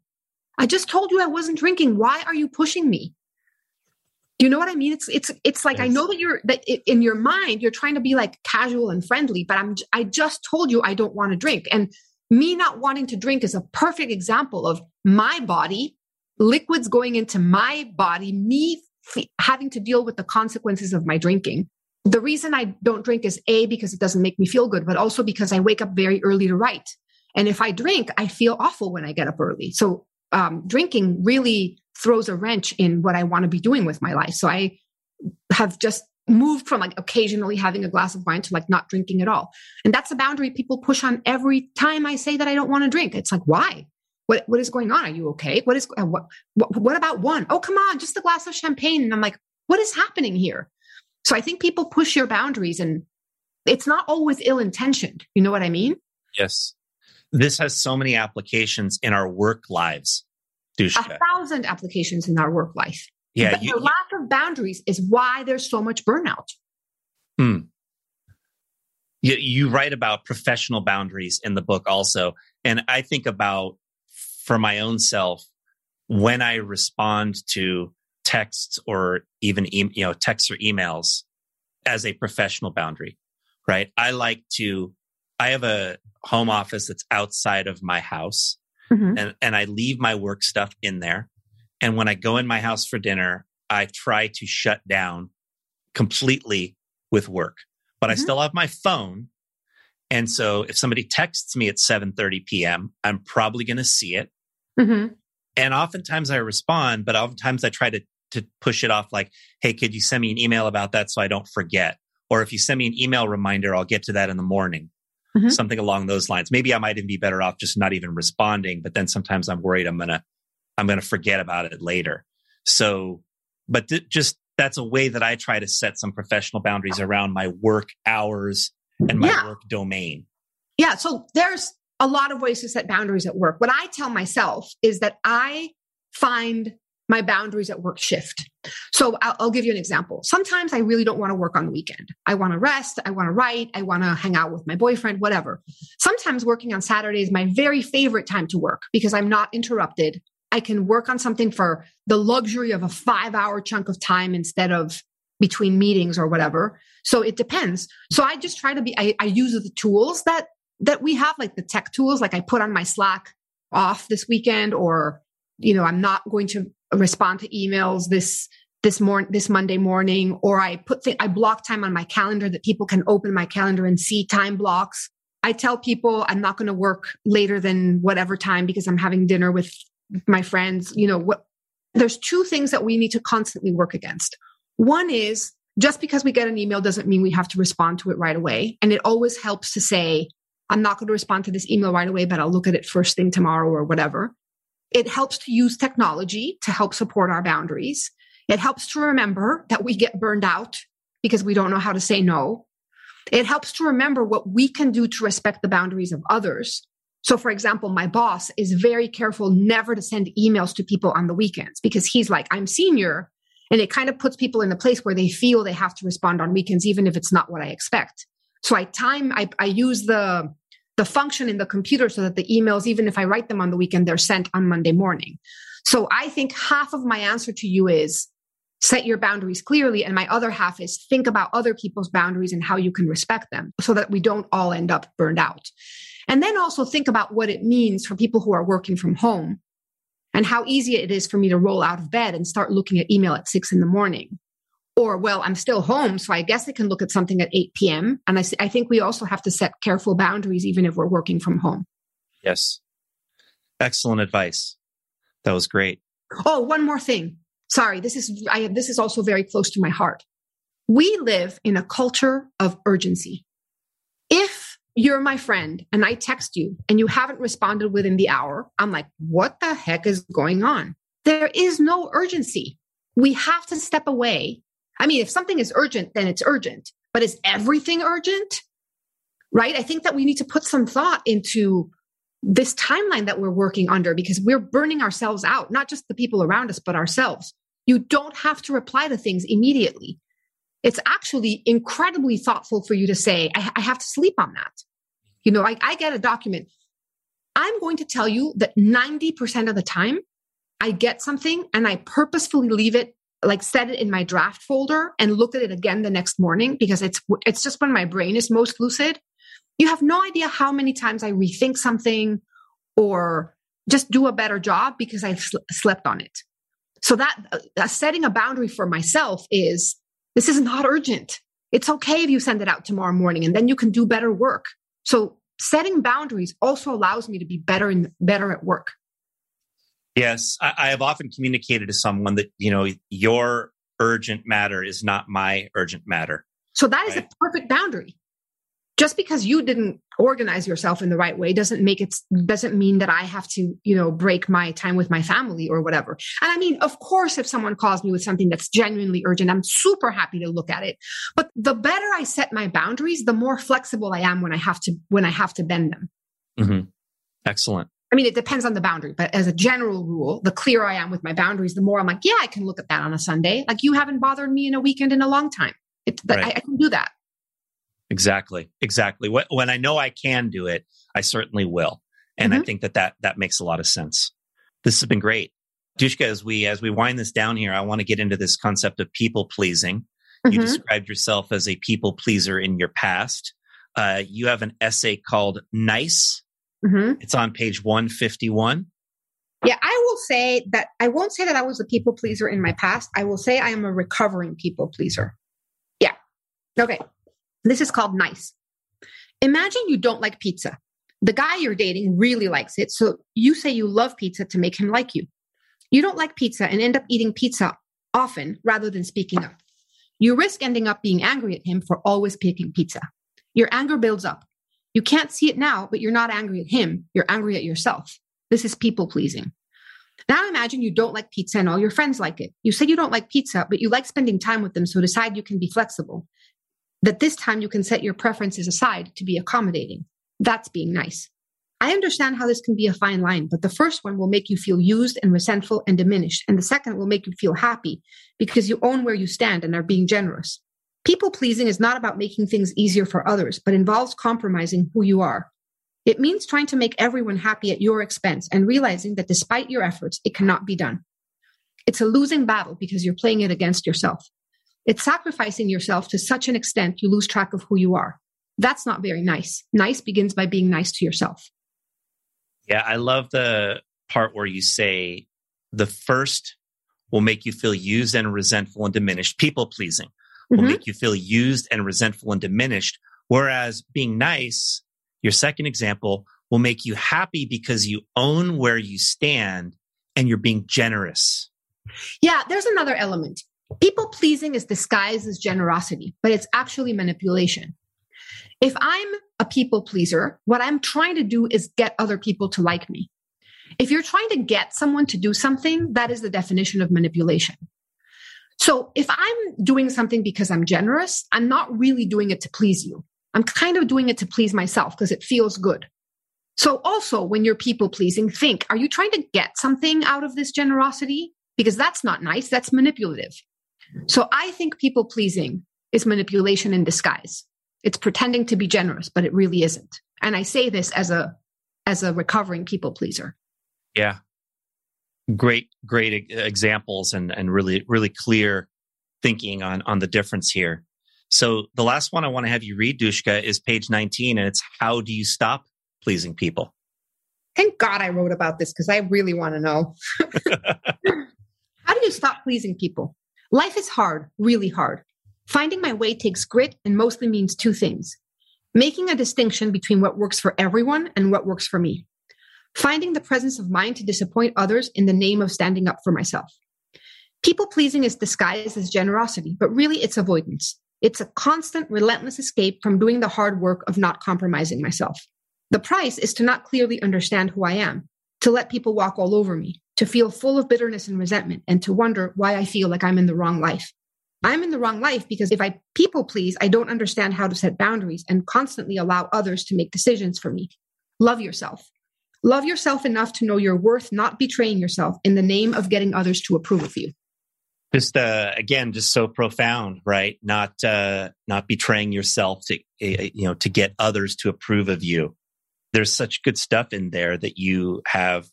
I just told you I wasn't drinking. Why are you pushing me? Do you know what I mean? It's it's it's like yes. I know that you're that in your mind you're trying to be like casual and friendly, but I'm I just told you I don't want to drink, and me not wanting to drink is a perfect example of my body, liquids going into my body, me f- having to deal with the consequences of my drinking the reason I don't drink is A, because it doesn't make me feel good, but also because I wake up very early to write. And if I drink, I feel awful when I get up early. So um, drinking really throws a wrench in what I want to be doing with my life. So I have just moved from like occasionally having a glass of wine to like not drinking at all. And that's a boundary people push on every time I say that I don't want to drink. It's like, why? What, what is going on? Are you okay? What is, uh, what, what, what about one? Oh, come on, just a glass of champagne. And I'm like, what is happening here? So I think people push your boundaries and it's not always ill intentioned. You know what I mean? Yes. This has so many applications in our work lives. Dushka. A thousand applications in our work life. Yeah. But you, the lack of boundaries is why there's so much burnout. Hmm. You, you write about professional boundaries in the book also. And I think about for my own self, when I respond to texts or even you know texts or emails as a professional boundary right i like to i have a home office that's outside of my house mm-hmm. and, and i leave my work stuff in there and when i go in my house for dinner i try to shut down completely with work but mm-hmm. i still have my phone and so if somebody texts me at 7.30 p.m i'm probably going to see it mm-hmm. and oftentimes i respond but oftentimes i try to to push it off like, hey, could you send me an email about that so I don't forget? Or if you send me an email reminder, I'll get to that in the morning. Mm-hmm. Something along those lines. Maybe I might even be better off just not even responding, but then sometimes I'm worried I'm gonna I'm gonna forget about it later. So, but th- just that's a way that I try to set some professional boundaries around my work hours and my yeah. work domain. Yeah. So there's a lot of ways to set boundaries at work. What I tell myself is that I find my boundaries at work shift. So I'll, I'll, give you an example. Sometimes I really don't want to work on the weekend. I want to rest. I want to write. I want to hang out with my boyfriend, whatever. Sometimes working on Saturday is my very favorite time to work because I'm not interrupted. I can work on something for the luxury of a five hour chunk of time instead of between meetings or whatever. So it depends. So I just try to be, I, I use the tools that, that we have, like the tech tools, like I put on my Slack off this weekend or you know, I'm not going to respond to emails this this morning this monday morning or i put th- i block time on my calendar that people can open my calendar and see time blocks. I tell people i'm not going to work later than whatever time because i'm having dinner with my friends you know what there's two things that we need to constantly work against. One is just because we get an email doesn't mean we have to respond to it right away and it always helps to say i'm not going to respond to this email right away but i'll look at it first thing tomorrow or whatever it helps to use technology to help support our boundaries. It helps to remember that we get burned out because we don't know how to say no. It helps to remember what we can do to respect the boundaries of others. So, for example, my boss is very careful never to send emails to people on the weekends because he's like, I'm senior. And it kind of puts people in a place where they feel they have to respond on weekends, even if it's not what I expect. So I time, I, I use the the function in the computer so that the emails, even if I write them on the weekend, they're sent on Monday morning. So I think half of my answer to you is set your boundaries clearly. And my other half is think about other people's boundaries and how you can respect them so that we don't all end up burned out. And then also think about what it means for people who are working from home and how easy it is for me to roll out of bed and start looking at email at six in the morning or well i'm still home so i guess i can look at something at 8 p.m and I, I think we also have to set careful boundaries even if we're working from home. Yes. Excellent advice. That was great. Oh one more thing. Sorry this is i this is also very close to my heart. We live in a culture of urgency. If you're my friend and i text you and you haven't responded within the hour i'm like what the heck is going on? There is no urgency. We have to step away I mean, if something is urgent, then it's urgent. But is everything urgent? Right? I think that we need to put some thought into this timeline that we're working under because we're burning ourselves out, not just the people around us, but ourselves. You don't have to reply to things immediately. It's actually incredibly thoughtful for you to say, I, I have to sleep on that. You know, I, I get a document. I'm going to tell you that 90% of the time, I get something and I purposefully leave it like set it in my draft folder and look at it again the next morning because it's it's just when my brain is most lucid. You have no idea how many times i rethink something or just do a better job because i've sl- slept on it. So that uh, setting a boundary for myself is this is not urgent. It's okay if you send it out tomorrow morning and then you can do better work. So setting boundaries also allows me to be better and better at work Yes, I, I have often communicated to someone that, you know, your urgent matter is not my urgent matter. So that is right? a perfect boundary just because you didn't organize yourself in the right way doesn't make it doesn't mean that i have to you know break my time with my family or whatever and i mean of course if someone calls me with something that's genuinely urgent i'm super happy to look at it but the better i set my boundaries the more flexible i am when i have to when i have to bend them mm-hmm. excellent I mean, it depends on the boundary, but as a general rule, the clearer I am with my boundaries, the more I'm like, yeah, I can look at that on a Sunday. Like you haven't bothered me in a weekend in a long time. It, right. I, I can do that. Exactly. Exactly. When I know I can do it, I certainly will. And mm-hmm. I think that, that that makes a lot of sense. This has been great. Dushka, as we as we wind this down here, I want to get into this concept of people pleasing. Mm-hmm. You described yourself as a people pleaser in your past. Uh, you have an essay called "Nice." Mm-hmm. It's on page one fifty one. Yeah, I will say that I won't say that I was a people pleaser in my past. I will say I am a recovering people pleaser. Yeah. Okay. This is called nice. Imagine you don't like pizza. The guy you're dating really likes it. So you say you love pizza to make him like you. You don't like pizza and end up eating pizza often rather than speaking up. You risk ending up being angry at him for always picking pizza. Your anger builds up. You can't see it now, but you're not angry at him. You're angry at yourself. This is people pleasing. Now imagine you don't like pizza and all your friends like it. You say you don't like pizza, but you like spending time with them, so decide you can be flexible that this time you can set your preferences aside to be accommodating. That's being nice. I understand how this can be a fine line, but the first one will make you feel used and resentful and diminished, and the second will make you feel happy because you own where you stand and are being generous. People pleasing is not about making things easier for others, but involves compromising who you are. It means trying to make everyone happy at your expense and realizing that despite your efforts, it cannot be done. It's a losing battle because you're playing it against yourself. It's sacrificing yourself to such an extent you lose track of who you are. That's not very nice. Nice begins by being nice to yourself. Yeah, I love the part where you say the first will make you feel used and resentful and diminished. People pleasing will mm-hmm. make you feel used and resentful and diminished. Whereas being nice, your second example, will make you happy because you own where you stand and you're being generous. Yeah, there's another element. People pleasing is disguised as generosity, but it's actually manipulation. If I'm a people pleaser, what I'm trying to do is get other people to like me. If you're trying to get someone to do something, that is the definition of manipulation. So if I'm doing something because I'm generous, I'm not really doing it to please you. I'm kind of doing it to please myself because it feels good. So also when you're people pleasing, think, are you trying to get something out of this generosity? Because that's not nice. That's manipulative. So I think people pleasing is manipulation in disguise. It's pretending to be generous, but it really isn't. And I say this as a as a recovering people pleaser. Yeah. Great great examples and and really really clear thinking on on the difference here. So the last one I want to have you read Dushka is page 19 and it's how do you stop pleasing people? Thank God I wrote about this because I really want to know. how do you stop pleasing people? Life is hard, really hard. Finding my way takes grit and mostly means two things making a distinction between what works for everyone and what works for me, finding the presence of mind to disappoint others in the name of standing up for myself. People pleasing is disguised as generosity, but really it's avoidance. It's a constant, relentless escape from doing the hard work of not compromising myself. The price is to not clearly understand who I am, to let people walk all over me, to feel full of bitterness and resentment, and to wonder why I feel like I'm in the wrong life. I'm in the wrong life because if I people please, I don't understand how to set boundaries and constantly allow others to make decisions for me. Love yourself. Love yourself enough to know your worth, not betraying yourself in the name of getting others to approve of you. Just uh, again, just so profound, right? Not uh, not betraying yourself to uh, you know to get others to approve of you. There's such good stuff in there that you have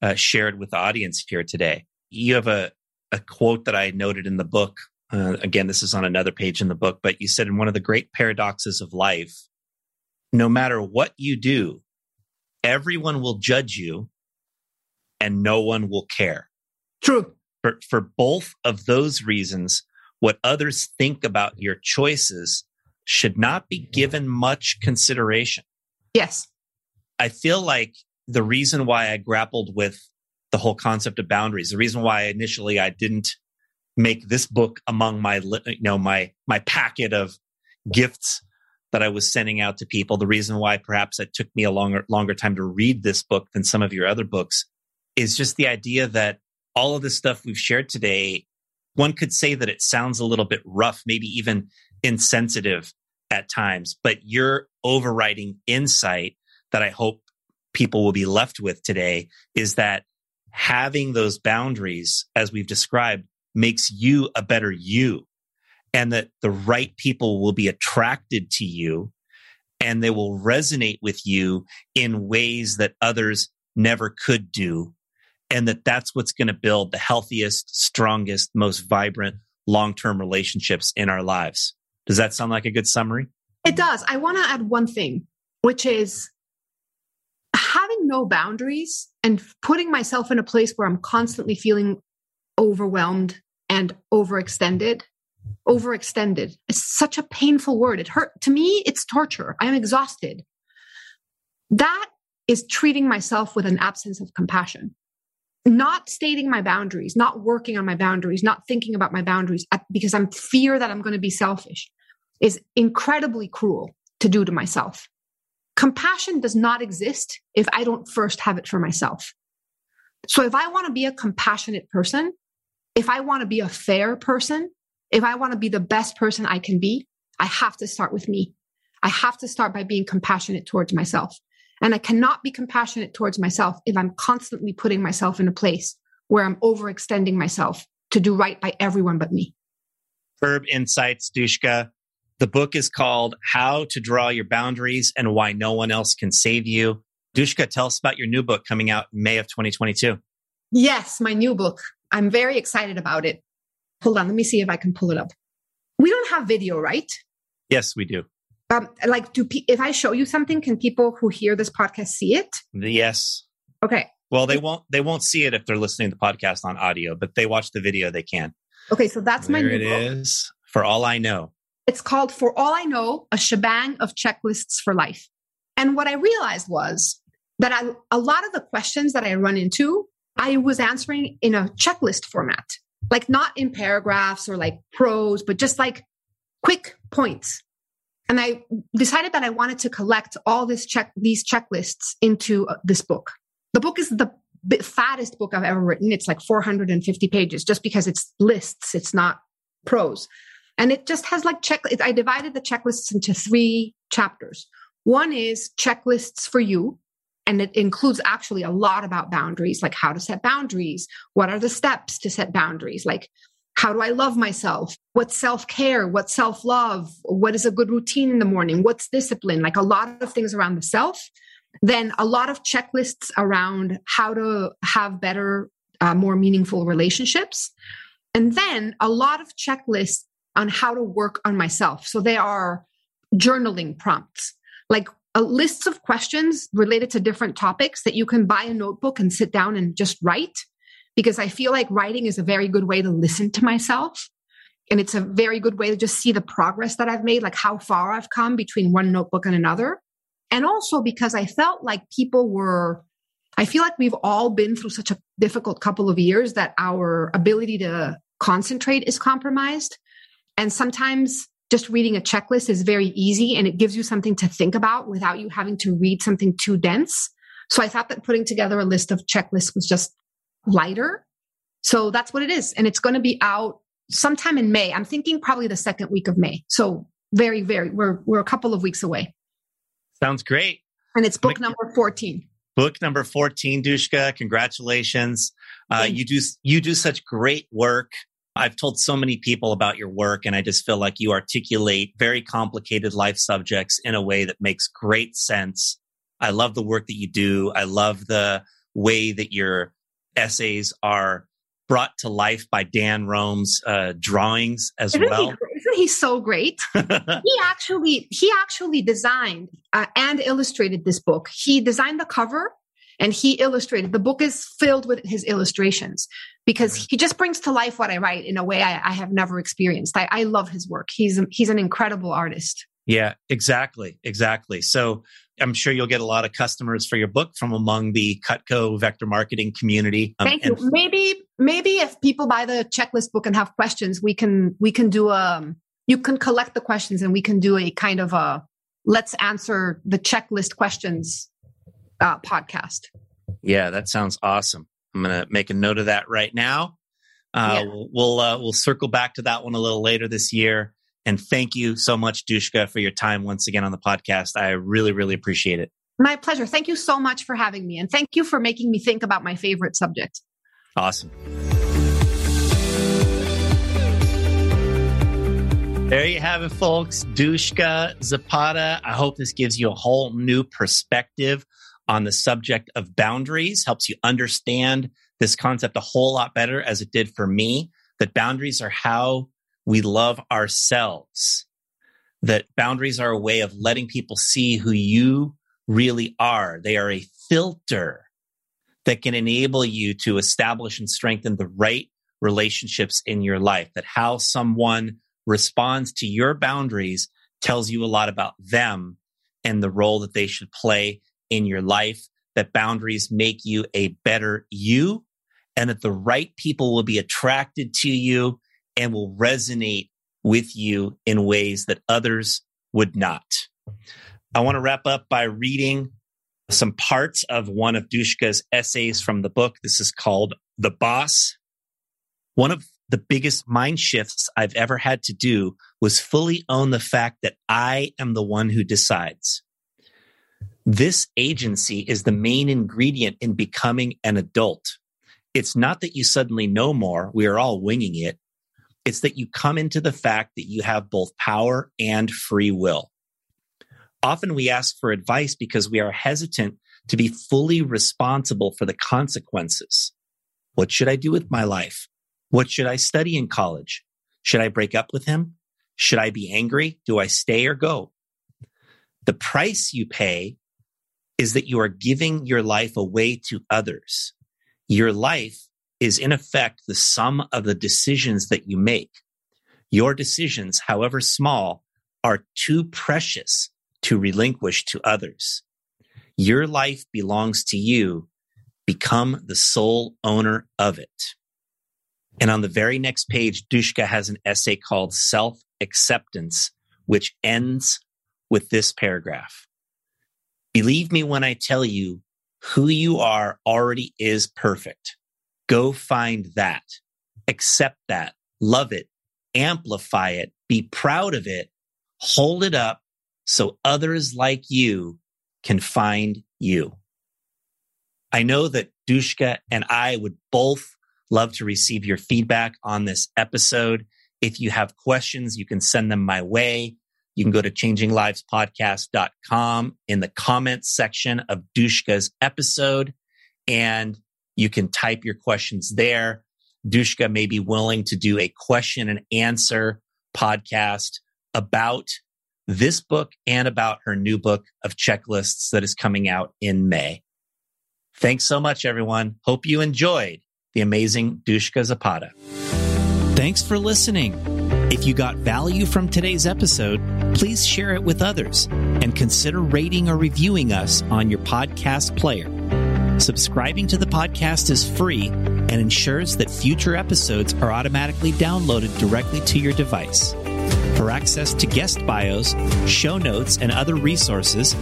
uh, shared with the audience here today. You have a, a quote that I noted in the book. Uh, again, this is on another page in the book, but you said in one of the great paradoxes of life, no matter what you do, everyone will judge you and no one will care. True. For, for both of those reasons, what others think about your choices should not be given much consideration. Yes. I feel like the reason why I grappled with the whole concept of boundaries. The reason why initially I didn't make this book among my you know my my packet of gifts that I was sending out to people. The reason why perhaps it took me a longer longer time to read this book than some of your other books is just the idea that all of the stuff we've shared today, one could say that it sounds a little bit rough, maybe even insensitive at times, but your overriding insight that I hope people will be left with today is that having those boundaries, as we've described, makes you a better you and that the right people will be attracted to you and they will resonate with you in ways that others never could do and that that's what's going to build the healthiest strongest most vibrant long-term relationships in our lives. Does that sound like a good summary? It does. I want to add one thing which is having no boundaries and putting myself in a place where i'm constantly feeling overwhelmed and overextended overextended. It's such a painful word. It hurt to me it's torture. I'm exhausted. That is treating myself with an absence of compassion. Not stating my boundaries not working on my boundaries not thinking about my boundaries because i'm fear that i'm going to be selfish is incredibly cruel to do to myself. Compassion does not exist if i don't first have it for myself. So if i want to be a compassionate person if I want to be a fair person, if I want to be the best person I can be, I have to start with me. I have to start by being compassionate towards myself. And I cannot be compassionate towards myself if I'm constantly putting myself in a place where I'm overextending myself to do right by everyone but me. Verb Insights, Dushka. The book is called How to Draw Your Boundaries and Why No One Else Can Save You. Dushka, tell us about your new book coming out in May of 2022. Yes, my new book. I'm very excited about it. Hold on, let me see if I can pull it up. We don't have video, right? Yes, we do. Um, like, do pe- if I show you something, can people who hear this podcast see it? Yes. Okay. Well, they won't. They won't see it if they're listening to the podcast on audio, but they watch the video. They can. Okay, so that's there my. There it is. For all I know, it's called "For All I Know: A Shebang of Checklists for Life." And what I realized was that I, a lot of the questions that I run into I was answering in a checklist format, like not in paragraphs or like prose, but just like quick points. And I decided that I wanted to collect all this check, these checklists into uh, this book. The book is the fattest book I've ever written. It's like 450 pages just because it's lists. It's not prose. And it just has like check. I divided the checklists into three chapters. One is checklists for you, and it includes actually a lot about boundaries, like how to set boundaries. What are the steps to set boundaries? Like, how do I love myself? What's self care? What's self love? What is a good routine in the morning? What's discipline? Like a lot of things around the self. Then a lot of checklists around how to have better, uh, more meaningful relationships. And then a lot of checklists on how to work on myself. So they are journaling prompts. Like uh, lists of questions related to different topics that you can buy a notebook and sit down and just write. Because I feel like writing is a very good way to listen to myself. And it's a very good way to just see the progress that I've made, like how far I've come between one notebook and another. And also because I felt like people were, I feel like we've all been through such a difficult couple of years that our ability to concentrate is compromised. And sometimes just reading a checklist is very easy and it gives you something to think about without you having to read something too dense. So I thought that putting together a list of checklists was just lighter. So that's what it is. And it's going to be out sometime in May. I'm thinking probably the second week of May. So very, very, we're, we're a couple of weeks away. Sounds great. And it's book number 14. Book number 14, Dushka. Congratulations. Uh, you do, you do such great work. I've told so many people about your work, and I just feel like you articulate very complicated life subjects in a way that makes great sense. I love the work that you do. I love the way that your essays are brought to life by Dan Roam's uh, drawings as isn't well. He, isn't he so great? he actually he actually designed uh, and illustrated this book. He designed the cover and he illustrated. The book is filled with his illustrations because he just brings to life what I write in a way I, I have never experienced. I, I, love his work. He's he's an incredible artist. Yeah, exactly, exactly. So I'm sure you'll get a lot of customers for your book from among the Cutco vector marketing community. Um, Thank you. And- maybe maybe if people buy the checklist book and have questions, we can we can do a um, you can collect the questions and we can do a kind of a let's answer the checklist questions uh, podcast. Yeah, that sounds awesome. I'm going to make a note of that right now. Uh, yeah. We'll uh, we'll circle back to that one a little later this year. And thank you so much, Dushka, for your time once again on the podcast. I really, really appreciate it. My pleasure. Thank you so much for having me. And thank you for making me think about my favorite subject. Awesome. There you have it, folks. Dushka Zapata. I hope this gives you a whole new perspective on the subject of boundaries, helps you understand this concept a whole lot better as it did for me. That boundaries are how we love ourselves. That boundaries are a way of letting people see who you really are. They are a filter that can enable you to establish and strengthen the right relationships in your life. That how someone responds to your boundaries tells you a lot about them and the role that they should play in your life. That boundaries make you a better you and that the right people will be attracted to you and will resonate with you in ways that others would not. I want to wrap up by reading some parts of one of Dushka's essays from the book. This is called The Boss. One of the biggest mind shifts I've ever had to do was fully own the fact that I am the one who decides. This agency is the main ingredient in becoming an adult. It's not that you suddenly know more. We are all winging it. It's that you come into the fact that you have both power and free will. Often we ask for advice because we are hesitant to be fully responsible for the consequences. What should I do with my life? What should I study in college? Should I break up with him? Should I be angry? Do I stay or go? The price you pay is that you are giving your life away to others. Your life is in effect the sum of the decisions that you make. Your decisions, however small, are too precious to relinquish to others. Your life belongs to you. Become the sole owner of it. And on the very next page, Dushka has an essay called Self Acceptance, which ends with this paragraph. Believe me when I tell you, who you are already is perfect. Go find that, accept that, love it, amplify it, be proud of it, hold it up so others like you can find you. I know that Dushka and I would both love to receive your feedback on this episode. If you have questions, you can send them my way. You can go to changinglivespodcast.com in the comments section of Dushka's episode and you can type your questions there. Dushka may be willing to do a question and answer podcast about this book and about her new book of checklists that is coming out in May. Thanks so much, everyone. Hope you enjoyed the amazing Dushka Zapata. Thanks for listening. If you got value from today's episode, please share it with others and consider rating or reviewing us on your podcast player. Subscribing to the podcast is free and ensures that future episodes are automatically downloaded directly to your device. For access to guest bios, show notes, and other resources,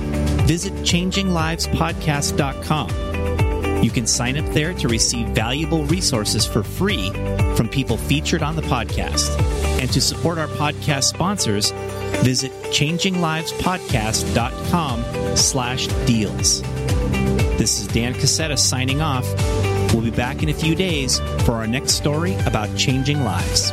visit changinglivespodcast.com. You can sign up there to receive valuable resources for free from people featured on the podcast. And to support our podcast sponsors, visit changinglivespodcast.com slash deals. This is Dan Casetta signing off. We'll be back in a few days for our next story about changing lives.